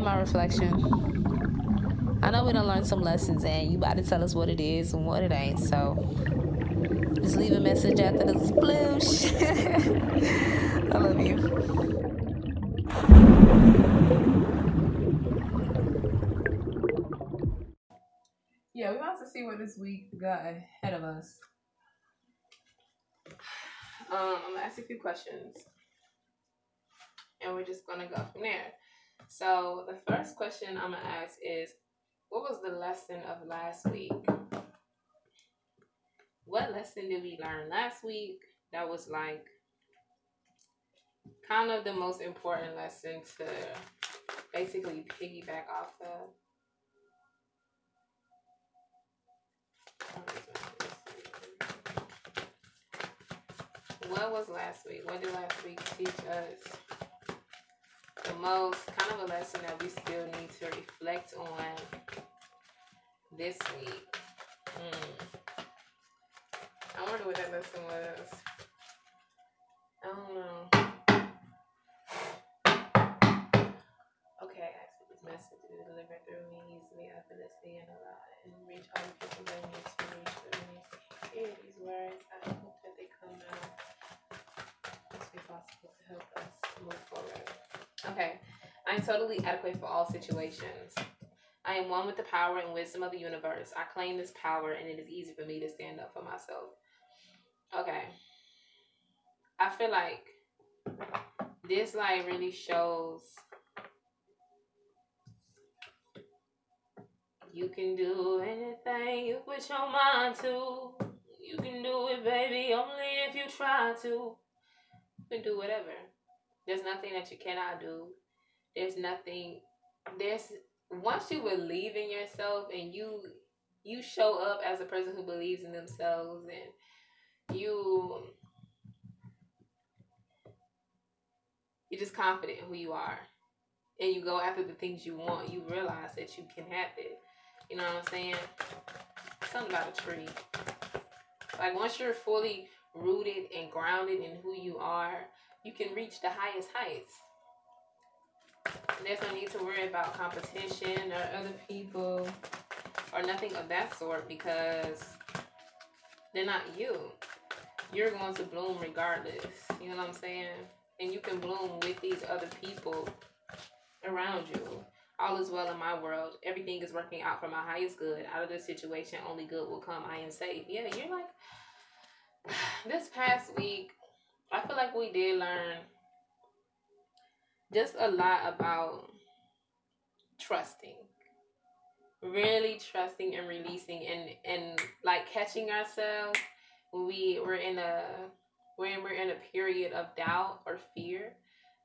My reflection. I know we don't learn some lessons, and you about to tell us what it is and what it ain't. So just leave a message after the sploosh. I love you. Yeah, we want to see what this week got ahead of us. Um, I'm gonna ask you a few questions, and we're just gonna go from there. So the first question I'm gonna ask is, what was the lesson of last week? What lesson did we learn last week that was like kind of the most important lesson to basically piggyback off of? What was last week? What did last week teach us? The most kind of a lesson that we still need to reflect on this week. Hmm. I wonder what that lesson was. I don't know. Okay, I actually, this message is delivered through me easily, effortlessly, and alive, and reach all the people that need to reach through me. Hear these words. I hope that they come out as possible to help us move forward. Okay. I am totally adequate for all situations. I am one with the power and wisdom of the universe. I claim this power and it is easy for me to stand up for myself. Okay. I feel like this like really shows you can do anything you put your mind to. You can do it, baby, only if you try to. You can do whatever. There's nothing that you cannot do. There's nothing. There's once you believe in yourself and you you show up as a person who believes in themselves and you you're just confident in who you are and you go after the things you want you realize that you can have it you know what i'm saying something about a tree like once you're fully rooted and grounded in who you are you can reach the highest heights. There's no need to worry about competition or other people or nothing of that sort because they're not you. You're going to bloom regardless. You know what I'm saying? And you can bloom with these other people around you. All is well in my world. Everything is working out for my highest good. Out of this situation, only good will come. I am safe. Yeah, you're like, this past week, I feel like we did learn just a lot about trusting. Really trusting and releasing and and like catching ourselves when we we're in a when we're in a period of doubt or fear.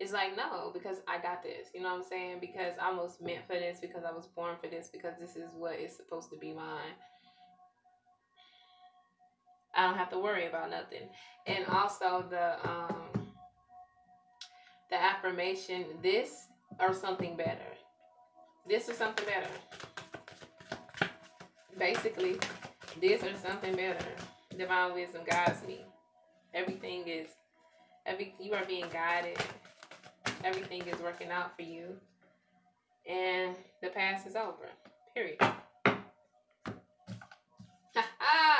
It's like no, because I got this. You know what I'm saying? Because I was meant for this, because I was born for this, because this is what is supposed to be mine. I don't have to worry about nothing. And also the um the affirmation this or something better. This or something better. Basically, this or something better. Divine wisdom guides me. Everything is every you are being guided. Everything is working out for you. And the past is over. Period.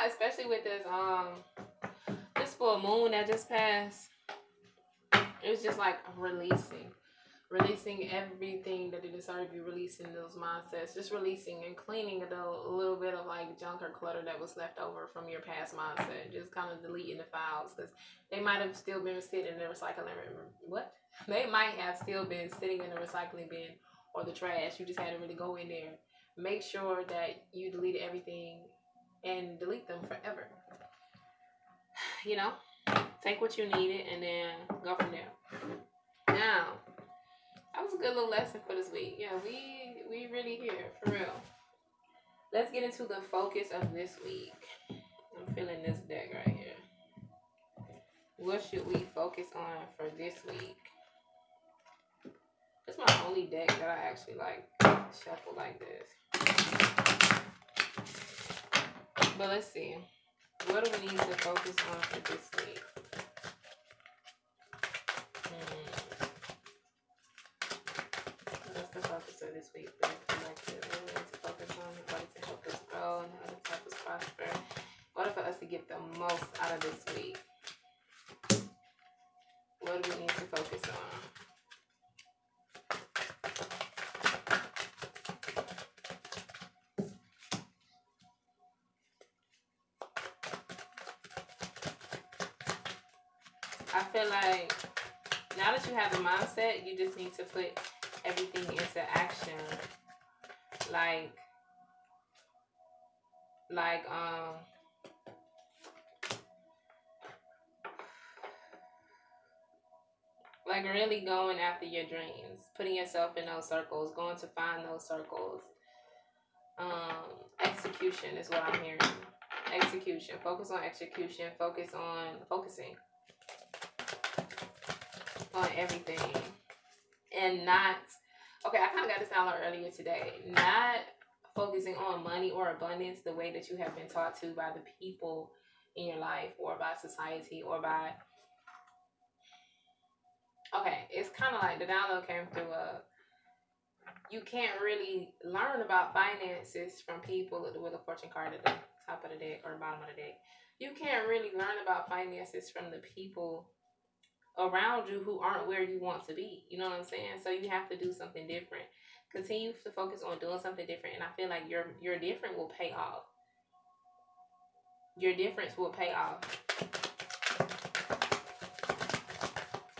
Especially with this um this full moon that just passed. It was just like releasing. Releasing everything that it decided to be releasing those mindsets. Just releasing and cleaning the little bit of like junk or clutter that was left over from your past mindset. Just kind of deleting the files because they might have still been sitting in the recycling what? They might have still been sitting in the recycling bin or the trash. You just had to really go in there. Make sure that you delete everything and delete them forever. You know, take what you needed and then go from there. Now, that was a good little lesson for this week. Yeah, we we really here for real. Let's get into the focus of this week. I'm feeling this deck right here. What should we focus on for this week? It's my only deck that I actually like shuffle like this. But let's see. What do we need to focus on for this week? Hmm. What's the focus of this week. What we need to focus on in order to help us grow and order to help us prosper. Order for us to get the most out of this week. What do we need to focus on? Feel like now that you have the mindset, you just need to put everything into action. Like, like, um, like really going after your dreams, putting yourself in those circles, going to find those circles. Um, execution is what I'm hearing. Execution. Focus on execution. Focus on focusing on everything and not okay i kind of got this down earlier today not focusing on money or abundance the way that you have been taught to by the people in your life or by society or by okay it's kind of like the download came through a you can't really learn about finances from people at the with a fortune card at the top of the deck or bottom of the deck. You can't really learn about finances from the people around you who aren't where you want to be. You know what I'm saying? So you have to do something different. Continue to focus on doing something different, and I feel like your your different will pay off. Your difference will pay off.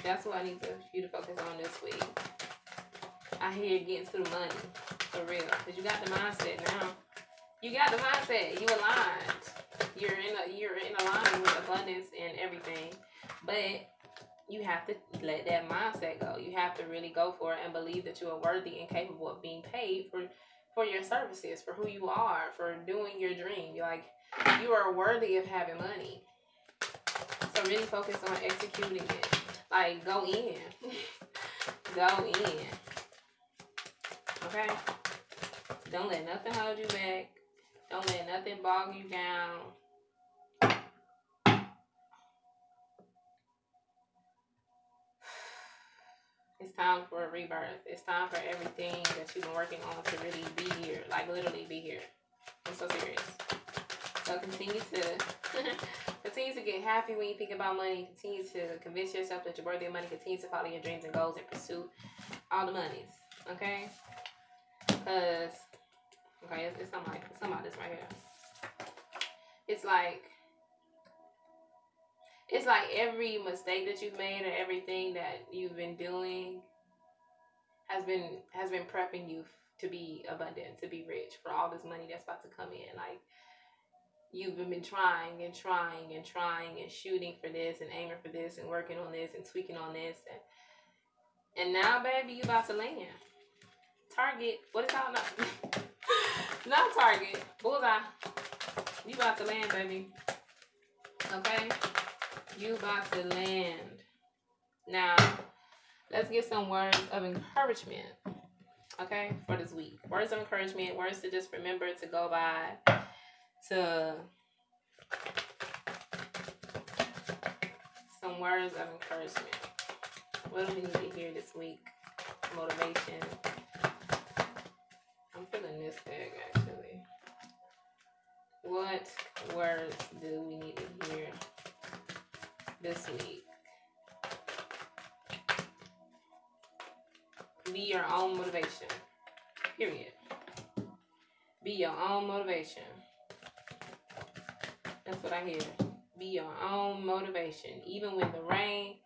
That's what I need to, you to focus on this week. I hear getting to the money for real, cause you got the mindset now. You got the mindset. You aligned. You're in a you're in alignment with abundance and everything, but you have to let that mindset go. You have to really go for it and believe that you are worthy and capable of being paid for for your services, for who you are, for doing your dream. You're like you are worthy of having money. So really focus on executing it. Like go in. go in. Okay? Don't let nothing hold you back. Don't let nothing bog you down. It's time for a rebirth. It's time for everything that you've been working on to really be here. Like literally be here. I'm so serious. So continue to continue to get happy when you think about money. Continue to convince yourself that you're worthy of money. Continue to follow your dreams and goals and pursue all the monies. Okay? Cause okay, it's, it's something like it's something like this right here. It's like it's like every mistake that you've made or everything that you've been doing has been has been prepping you to be abundant, to be rich, for all this money that's about to come in. Like you've been trying and trying and trying and shooting for this and aiming for this and working on this and tweaking on this and and now baby you about to land. Target, what is that? not not target, bullseye. You about to land, baby. Okay? You about to land. Now, let's get some words of encouragement. Okay, for this week. Words of encouragement, words to just remember to go by, to some words of encouragement. What do we need to hear this week? Motivation. I'm feeling this bag actually. What words do we need to hear this week. Be your own motivation. Period. Be your own motivation. That's what I hear. Be your own motivation. Even when the rain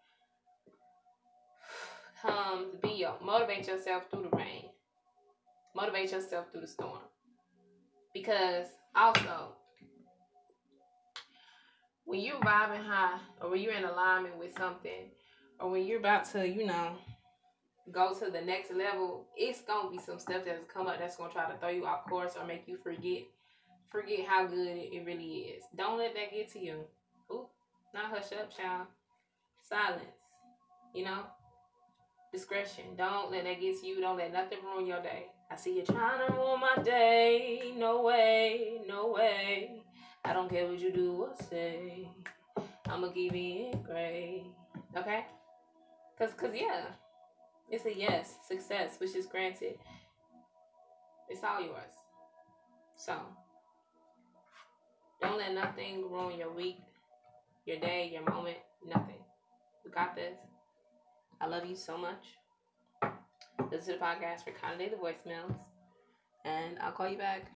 comes, be your motivate yourself through the rain. Motivate yourself through the storm. Because also when you're vibing high or when you're in alignment with something or when you're about to, you know, go to the next level, it's gonna be some stuff that's come up that's gonna try to throw you off course or make you forget forget how good it really is. Don't let that get to you. Ooh, not hush up, child. Silence. You know? Discretion. Don't let that get to you. Don't let nothing ruin your day. I see you trying to ruin my day. No way, no way. I don't care what you do or say. I'ma keep being great. Okay? Cause, cause yeah, it's a yes, success, which is granted. It's all yours. So don't let nothing ruin your week, your day, your moment, nothing. We got this. I love you so much. Listen to the podcast for Conde the voicemails. And I'll call you back.